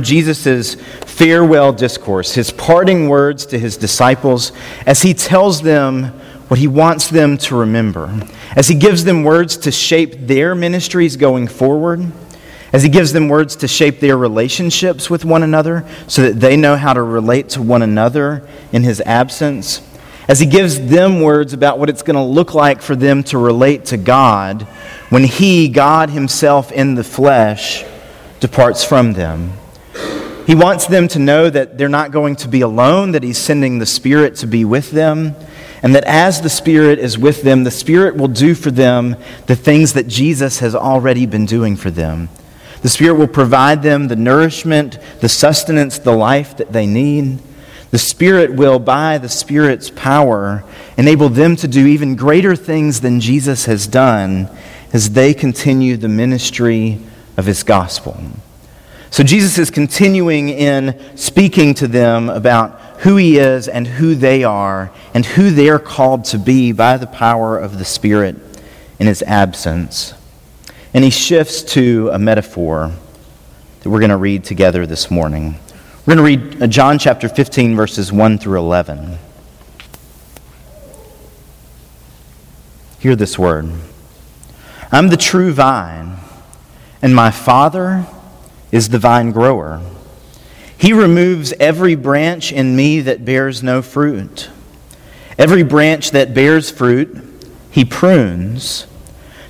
through Jesus' farewell discourse, his parting words to his disciples, as he tells them what he wants them to remember, as he gives them words to shape their ministries going forward, as he gives them words to shape their relationships with one another so that they know how to relate to one another in his absence, as he gives them words about what it's going to look like for them to relate to God when he, God himself in the flesh, departs from them. He wants them to know that they're not going to be alone, that he's sending the Spirit to be with them and that as the Spirit is with them, the Spirit will do for them the things that Jesus has already been doing for them. The Spirit will provide them the nourishment, the sustenance, the life that they need. The Spirit will, by the Spirit's power, enable them to do even greater things than Jesus has done as they continue the ministry of His gospel. So Jesus is continuing in speaking to them about who he is and who they are and who they are called to be by the power of the Spirit in his absence. And he shifts to a metaphor that we're going to read together this morning. We're going to read uh, John chapter 15, verses 1 through 11. Hear this word I'm the true vine, and my Father is the vine grower. He removes every branch in me that bears no fruit. Every branch that bears fruit, he prunes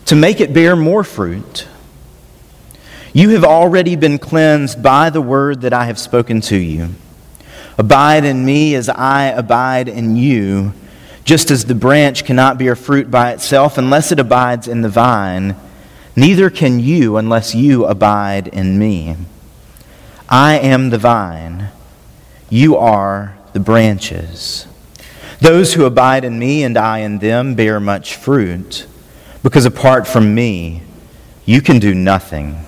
to make it bear more fruit. You have already been cleansed by the word that I have spoken to you. Abide in me as I abide in you, just as the branch cannot bear fruit by itself unless it abides in the vine, neither can you unless you abide in me. I am the vine, you are the branches. Those who abide in me and I in them bear much fruit, because apart from me, you can do nothing.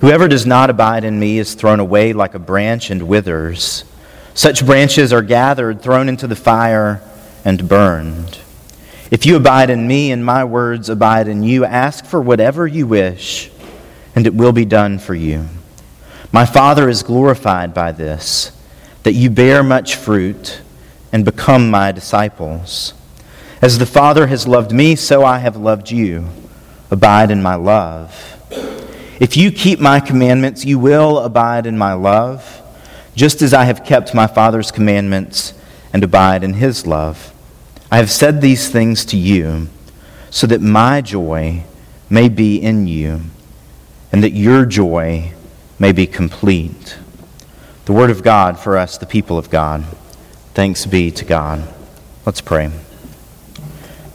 Whoever does not abide in me is thrown away like a branch and withers. Such branches are gathered, thrown into the fire, and burned. If you abide in me and my words abide in you, ask for whatever you wish, and it will be done for you. My Father is glorified by this, that you bear much fruit and become my disciples. As the Father has loved me, so I have loved you. Abide in my love. If you keep my commandments, you will abide in my love, just as I have kept my Father's commandments and abide in his love. I have said these things to you so that my joy may be in you and that your joy may be complete. The word of God for us, the people of God. Thanks be to God. Let's pray.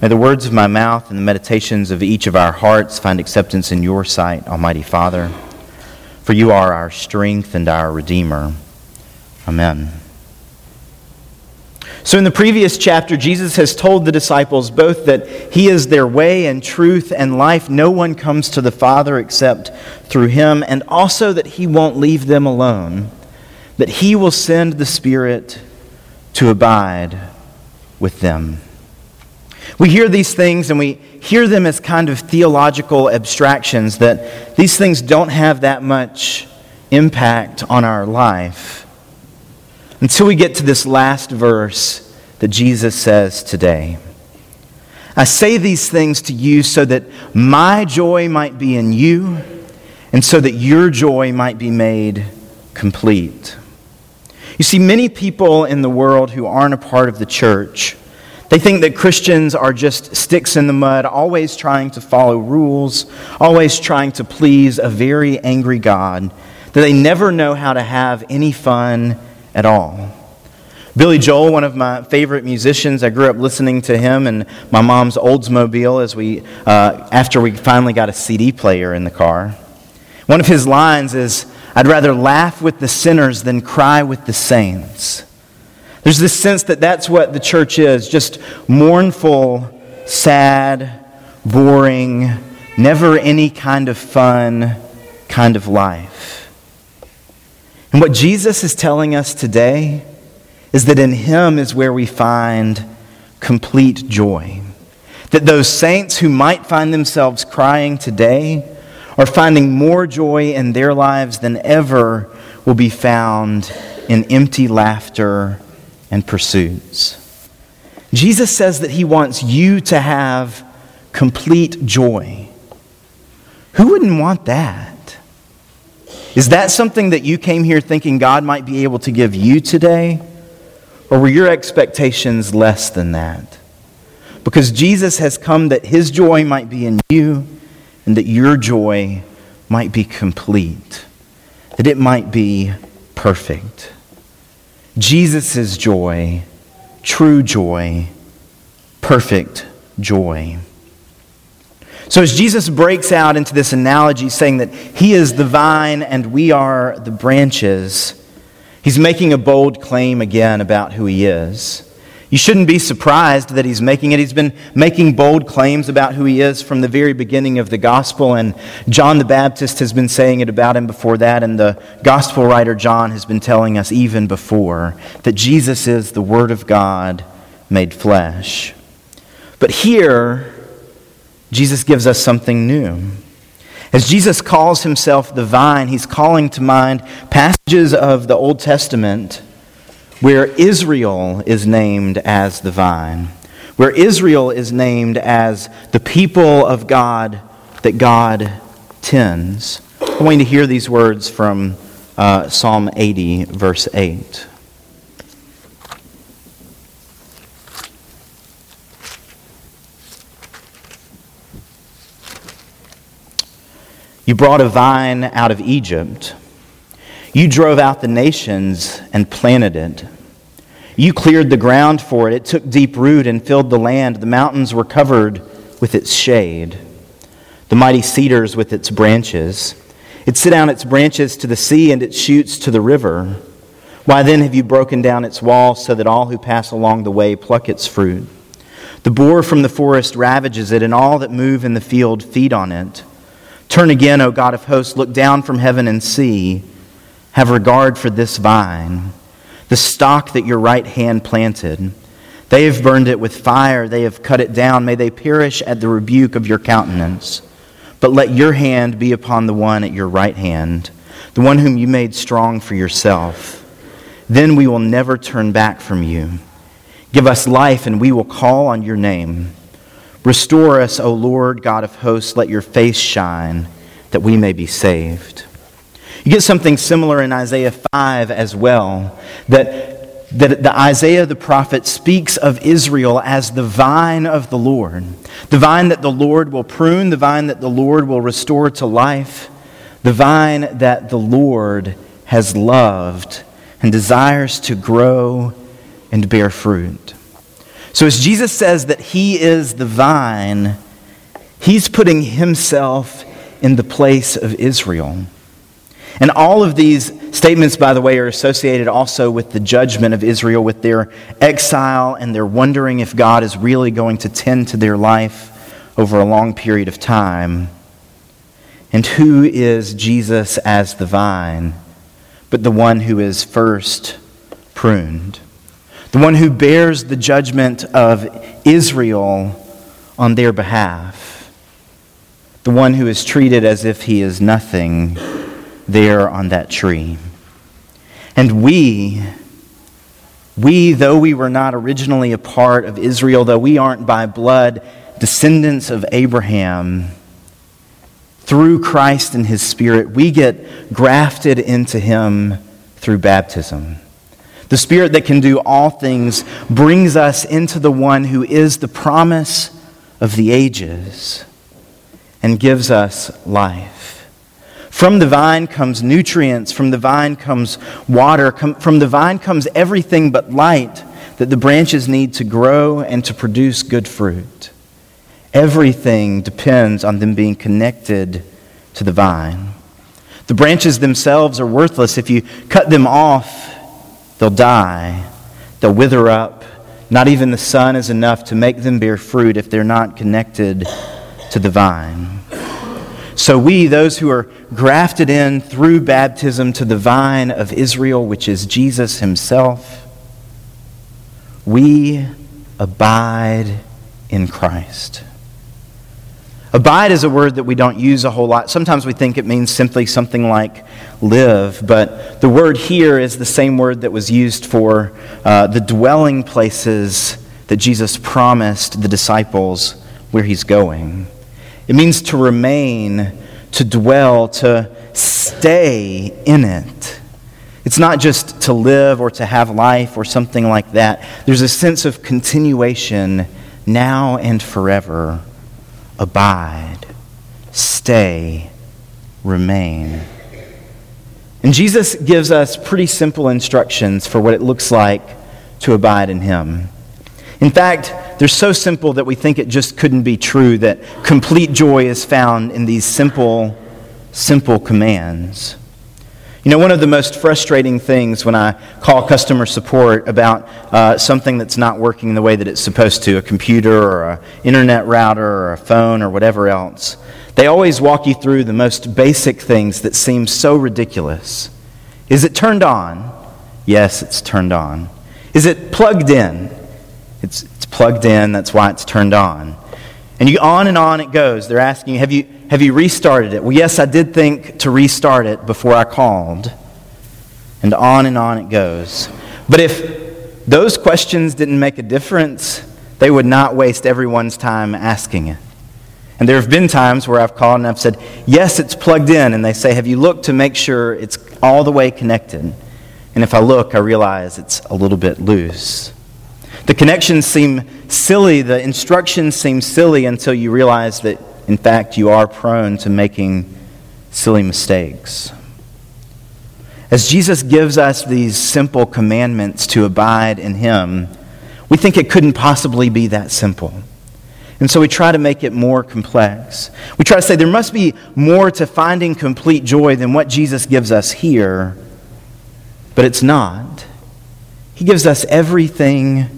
May the words of my mouth and the meditations of each of our hearts find acceptance in your sight, Almighty Father, for you are our strength and our Redeemer. Amen. So, in the previous chapter, Jesus has told the disciples both that He is their way and truth and life. No one comes to the Father except through Him, and also that He won't leave them alone, that He will send the Spirit to abide with them. We hear these things and we hear them as kind of theological abstractions, that these things don't have that much impact on our life until we get to this last verse that Jesus says today. I say these things to you so that my joy might be in you and so that your joy might be made complete. You see, many people in the world who aren't a part of the church, they think that Christians are just sticks in the mud, always trying to follow rules, always trying to please a very angry God, that they never know how to have any fun at all. Billy Joel, one of my favorite musicians, I grew up listening to him and my mom's Oldsmobile as we, uh, after we finally got a CD player in the car. One of his lines is, I'd rather laugh with the sinners than cry with the saints. There's this sense that that's what the church is just mournful, sad, boring, never any kind of fun kind of life. And what Jesus is telling us today is that in Him is where we find complete joy. That those saints who might find themselves crying today are finding more joy in their lives than ever will be found in empty laughter and pursuits. Jesus says that he wants you to have complete joy. Who wouldn't want that? Is that something that you came here thinking God might be able to give you today? Or were your expectations less than that? Because Jesus has come that his joy might be in you and that your joy might be complete, that it might be perfect. Jesus' joy, true joy, perfect joy. So, as Jesus breaks out into this analogy saying that he is the vine and we are the branches, he's making a bold claim again about who he is. You shouldn't be surprised that he's making it. He's been making bold claims about who he is from the very beginning of the gospel, and John the Baptist has been saying it about him before that, and the gospel writer John has been telling us even before that Jesus is the Word of God made flesh. But here, Jesus gives us something new. As Jesus calls himself the vine, he's calling to mind passages of the Old Testament where Israel is named as the vine, where Israel is named as the people of God that God tends. I want you to hear these words from uh, Psalm 80, verse 8. You brought a vine out of Egypt. You drove out the nations and planted it. You cleared the ground for it. It took deep root and filled the land. The mountains were covered with its shade, the mighty cedars with its branches. It set down its branches to the sea and its shoots to the river. Why then have you broken down its walls so that all who pass along the way pluck its fruit? The boar from the forest ravages it, and all that move in the field feed on it. Turn again, O God of hosts, look down from heaven and see. Have regard for this vine the stock that your right hand planted. They have burned it with fire, they have cut it down. May they perish at the rebuke of your countenance. But let your hand be upon the one at your right hand, the one whom you made strong for yourself. Then we will never turn back from you. Give us life, and we will call on your name. Restore us, O Lord God of hosts. Let your face shine, that we may be saved. You get something similar in Isaiah 5 as well, that, that the Isaiah the prophet speaks of Israel as the vine of the Lord, the vine that the Lord will prune, the vine that the Lord will restore to life, the vine that the Lord has loved and desires to grow and bear fruit. So, as Jesus says that He is the vine, He's putting Himself in the place of Israel. And all of these statements, by the way, are associated also with the judgment of Israel, with their exile, and they're wondering if God is really going to tend to their life over a long period of time. And who is Jesus as the vine, but the one who is first pruned? The one who bears the judgment of Israel on their behalf. The one who is treated as if he is nothing there on that tree. And we, we, though we were not originally a part of Israel, though we aren't by blood descendants of Abraham, through Christ and his Spirit, we get grafted into him through baptism. The Spirit that can do all things brings us into the one who is the promise of the ages and gives us life. From the vine comes nutrients, from the vine comes water, from the vine comes everything but light that the branches need to grow and to produce good fruit. Everything depends on them being connected to the vine. The branches themselves are worthless. If you cut them off, they'll die, they'll wither up. Not even the sun is enough to make them bear fruit if they're not connected to the vine. So we, those who are grafted in through baptism to the vine of Israel, which is Jesus himself, we abide in Christ. Abide is a word that we don't use a whole lot. Sometimes we think it means simply something like live, but the word here is the same word that was used for uh, the dwelling places that Jesus promised the disciples where he's going. It means to remain, to dwell, to stay in it. It's not just to live or to have life or something like that. There's a sense of continuation now and forever. Abide, stay, remain. And Jesus gives us pretty simple instructions for what it looks like to abide in Him. In fact, they're so simple that we think it just couldn't be true that complete joy is found in these simple, simple commands. You know, one of the most frustrating things when I call customer support about uh, something that's not working the way that it's supposed to, a computer or an internet router or a phone or whatever else, they always walk you through the most basic things that seem so ridiculous. Is it turned on? Yes, it's turned on. Is it plugged in? It's, it's plugged in, that's why it's turned on. And you on and on it goes. They're asking you, have you, have you restarted it? Well, yes, I did think to restart it before I called. And on and on it goes. But if those questions didn't make a difference, they would not waste everyone's time asking it. And there have been times where I've called and I've said, Yes, it's plugged in. And they say, Have you looked to make sure it's all the way connected? And if I look, I realize it's a little bit loose. The connections seem silly, the instructions seem silly until you realize that, in fact, you are prone to making silly mistakes. As Jesus gives us these simple commandments to abide in Him, we think it couldn't possibly be that simple. And so we try to make it more complex. We try to say there must be more to finding complete joy than what Jesus gives us here, but it's not. He gives us everything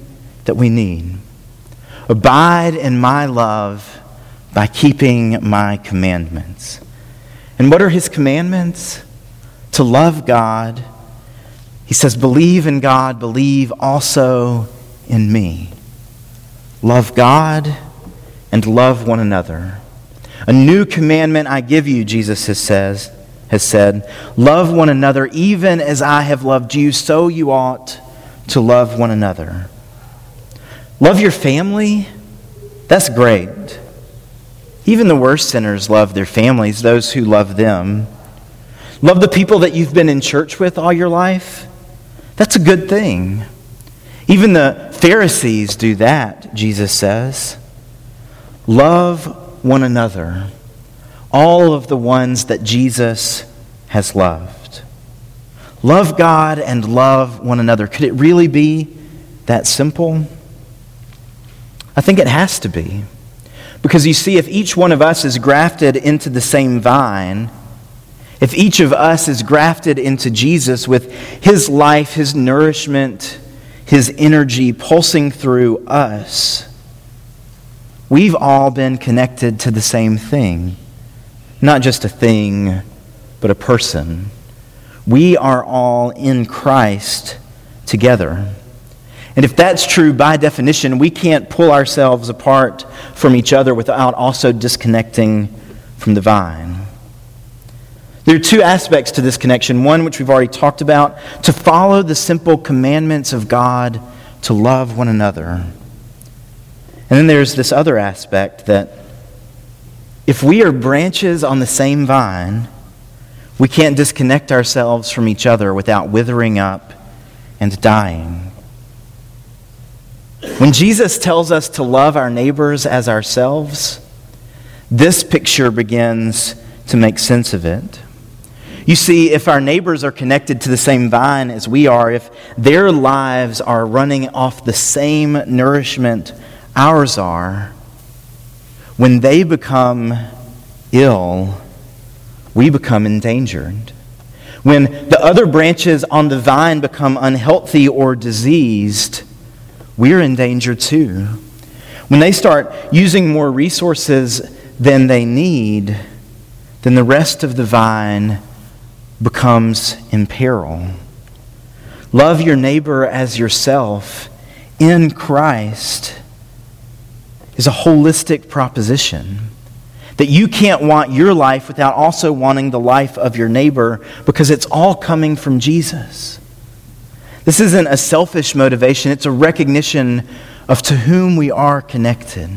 that we need. Abide in my love by keeping my commandments. And what are his commandments? To love God. He says, believe in God, believe also in me. Love God and love one another. A new commandment I give you, Jesus has, says, has said, love one another even as I have loved you, so you ought to love one another. Love your family? That's great. Even the worst sinners love their families, those who love them. Love the people that you've been in church with all your life? That's a good thing. Even the Pharisees do that, Jesus says. Love one another, all of the ones that Jesus has loved. Love God and love one another. Could it really be that simple? I think it has to be. Because you see, if each one of us is grafted into the same vine, if each of us is grafted into Jesus with his life, his nourishment, his energy pulsing through us, we've all been connected to the same thing. Not just a thing, but a person. We are all in Christ together. And if that's true, by definition, we can't pull ourselves apart from each other without also disconnecting from the vine. There are two aspects to this connection. One, which we've already talked about, to follow the simple commandments of God to love one another. And then there's this other aspect that if we are branches on the same vine, we can't disconnect ourselves from each other without withering up and dying. When Jesus tells us to love our neighbors as ourselves, this picture begins to make sense of it. You see, if our neighbors are connected to the same vine as we are, if their lives are running off the same nourishment ours are, when they become ill, we become endangered. When the other branches on the vine become unhealthy or diseased, we're in danger too. When they start using more resources than they need, then the rest of the vine becomes in peril. Love your neighbor as yourself in Christ is a holistic proposition. That you can't want your life without also wanting the life of your neighbor because it's all coming from Jesus. This isn't a selfish motivation, it's a recognition of to whom we are connected.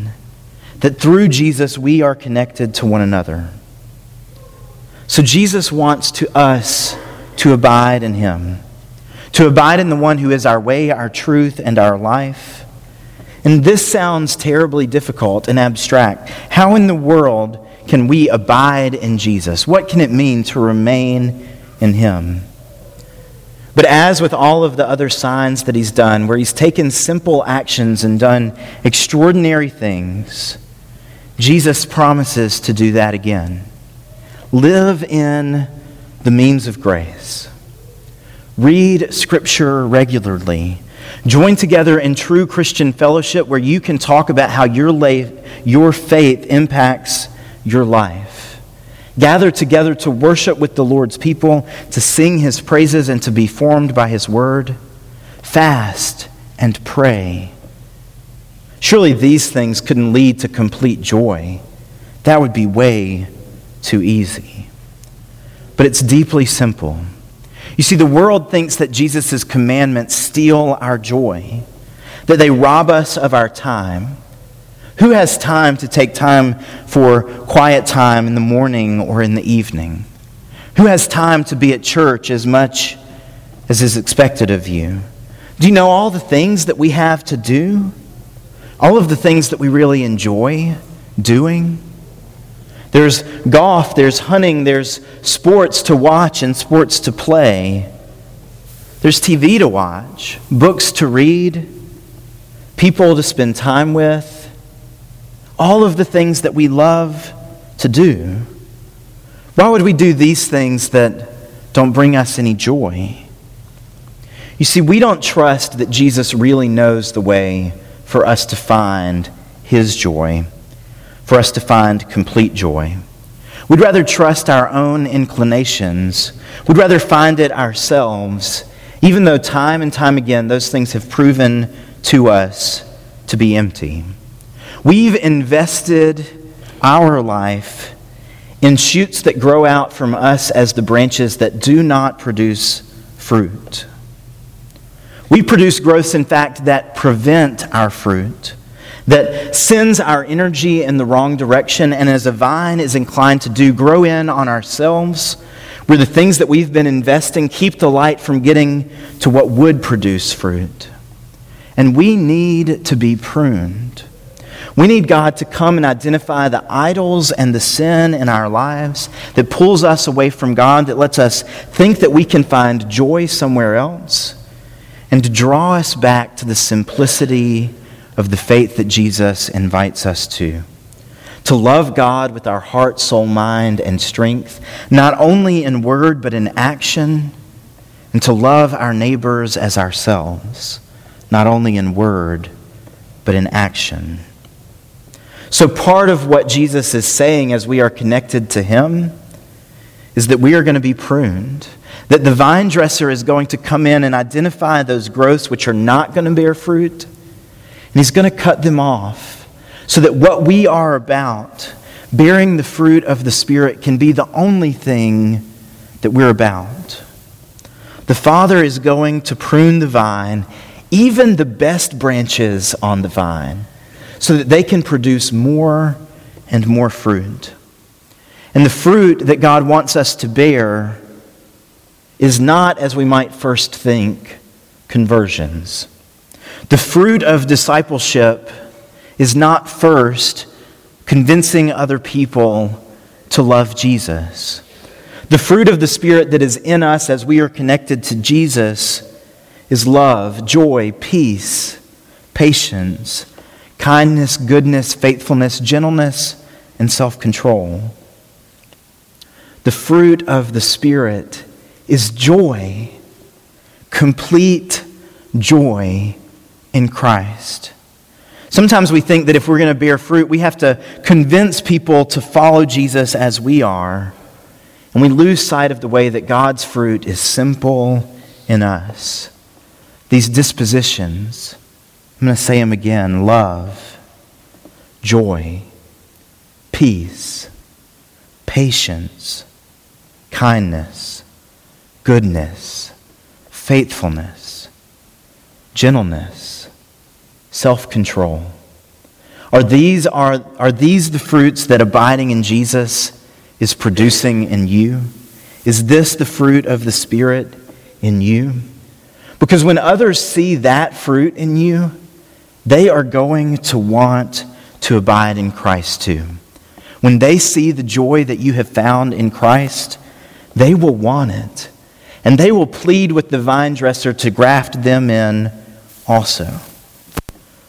That through Jesus we are connected to one another. So Jesus wants to us to abide in him, to abide in the one who is our way, our truth, and our life. And this sounds terribly difficult and abstract. How in the world can we abide in Jesus? What can it mean to remain in him? But as with all of the other signs that he's done, where he's taken simple actions and done extraordinary things, Jesus promises to do that again. Live in the means of grace. Read Scripture regularly. Join together in true Christian fellowship where you can talk about how your, your faith impacts your life. Gather together to worship with the Lord's people, to sing his praises, and to be formed by his word. Fast and pray. Surely these things couldn't lead to complete joy. That would be way too easy. But it's deeply simple. You see, the world thinks that Jesus' commandments steal our joy, that they rob us of our time. Who has time to take time for quiet time in the morning or in the evening? Who has time to be at church as much as is expected of you? Do you know all the things that we have to do? All of the things that we really enjoy doing? There's golf, there's hunting, there's sports to watch and sports to play. There's TV to watch, books to read, people to spend time with. All of the things that we love to do. Why would we do these things that don't bring us any joy? You see, we don't trust that Jesus really knows the way for us to find his joy for us to find complete joy. We'd rather trust our own inclinations. We'd rather find it ourselves, even though time and time again those things have proven to us to be empty. We've invested our life in shoots that grow out from us as the branches that do not produce fruit. We produce growths, in fact, that prevent our fruit that sends our energy in the wrong direction and as a vine is inclined to do, grow in on ourselves, where the things that we've been investing keep the light from getting to what would produce fruit. And we need to be pruned. We need God to come and identify the idols and the sin in our lives that pulls us away from God, that lets us think that we can find joy somewhere else, and to draw us back to the simplicity of the faith that Jesus invites us to. To love God with our heart, soul, mind, and strength, not only in word, but in action, and to love our neighbors as ourselves, not only in word, but in action. So, part of what Jesus is saying as we are connected to Him is that we are going to be pruned. That the vine dresser is going to come in and identify those growths which are not going to bear fruit and he's going to cut them off so that what we are about, bearing the fruit of the Spirit, can be the only thing that we're about. The Father is going to prune the vine, even the best branches on the vine, so that they can produce more and more fruit. And the fruit that God wants us to bear is not, as we might first think, conversions. The fruit of discipleship is not first convincing other people to love Jesus. The fruit of the Spirit that is in us as we are connected to Jesus is love, joy, peace, patience, kindness, goodness, faithfulness, gentleness, and self control. The fruit of the Spirit is joy, complete joy in Christ. Sometimes we think that if we're going to bear fruit, we have to convince people to follow Jesus as we are. And we lose sight of the way that God's fruit is simple in us. These dispositions, I'm going to say them again love, joy, peace, patience, kindness, goodness, faithfulness, gentleness, self control. Are these, are, are these the fruits that abiding in Jesus is producing in you? Is this the fruit of the Spirit in you? Because when others see that fruit in you, they are going to want to abide in Christ too. When they see the joy that you have found in Christ, they will want it. And they will plead with the vine dresser to graft them in also.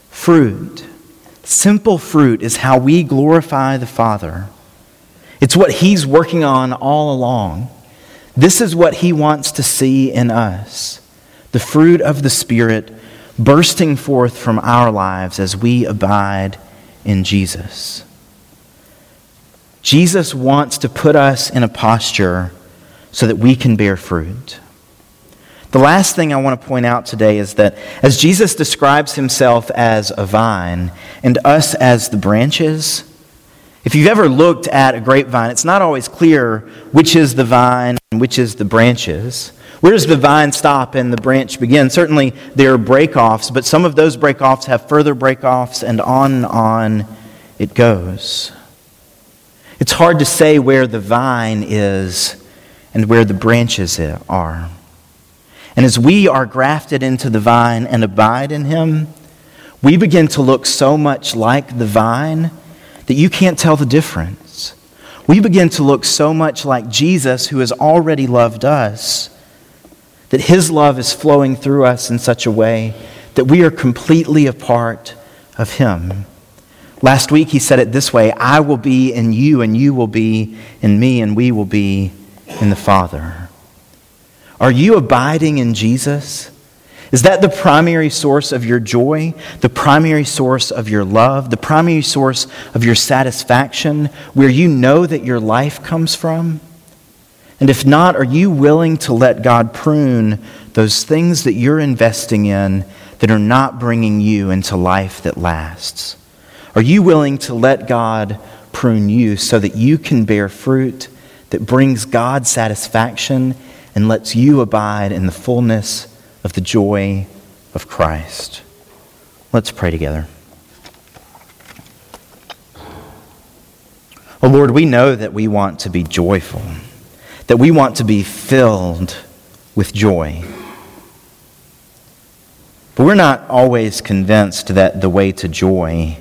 Fruit, simple fruit, is how we glorify the Father. It's what He's working on all along. This is what He wants to see in us the fruit of the Spirit bursting forth from our lives as we abide in Jesus. Jesus wants to put us in a posture so that we can bear fruit. The last thing I want to point out today is that as Jesus describes himself as a vine and us as the branches, if you've ever looked at a grapevine, it's not always clear which is the vine and which is the branches. Where does the vine stop and the branch begin? Certainly there are breakoffs, but some of those breakoffs have further breakoffs, and on and on it goes. It's hard to say where the vine is and where the branches are. And as we are grafted into the vine and abide in him, we begin to look so much like the vine that you can't tell the difference. We begin to look so much like Jesus, who has already loved us, that his love is flowing through us in such a way that we are completely a part of him. Last week he said it this way I will be in you, and you will be in me, and we will be in the Father. Are you abiding in Jesus? Is that the primary source of your joy, the primary source of your love, the primary source of your satisfaction, where you know that your life comes from? And if not, are you willing to let God prune those things that you're investing in that are not bringing you into life that lasts? Are you willing to let God prune you so that you can bear fruit that brings God satisfaction and lets you abide in the fullness of the joy of Christ? Let's pray together. Oh Lord, we know that we want to be joyful that we want to be filled with joy. But we're not always convinced that the way to joy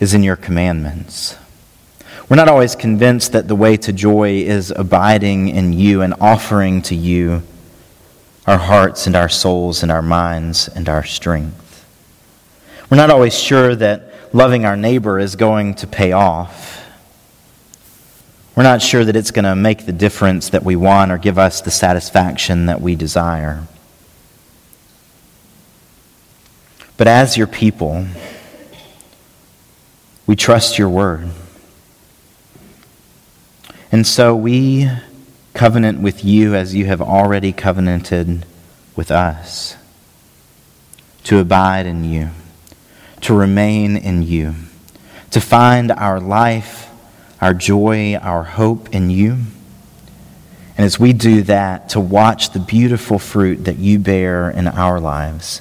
is in your commandments. We're not always convinced that the way to joy is abiding in you and offering to you our hearts and our souls and our minds and our strength. We're not always sure that loving our neighbor is going to pay off. We're not sure that it's going to make the difference that we want or give us the satisfaction that we desire. But as your people, we trust your word. And so we covenant with you as you have already covenanted with us to abide in you, to remain in you, to find our life our joy, our hope in you. And as we do that, to watch the beautiful fruit that you bear in our lives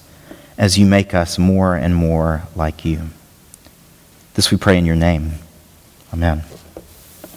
as you make us more and more like you. This we pray in your name. Amen.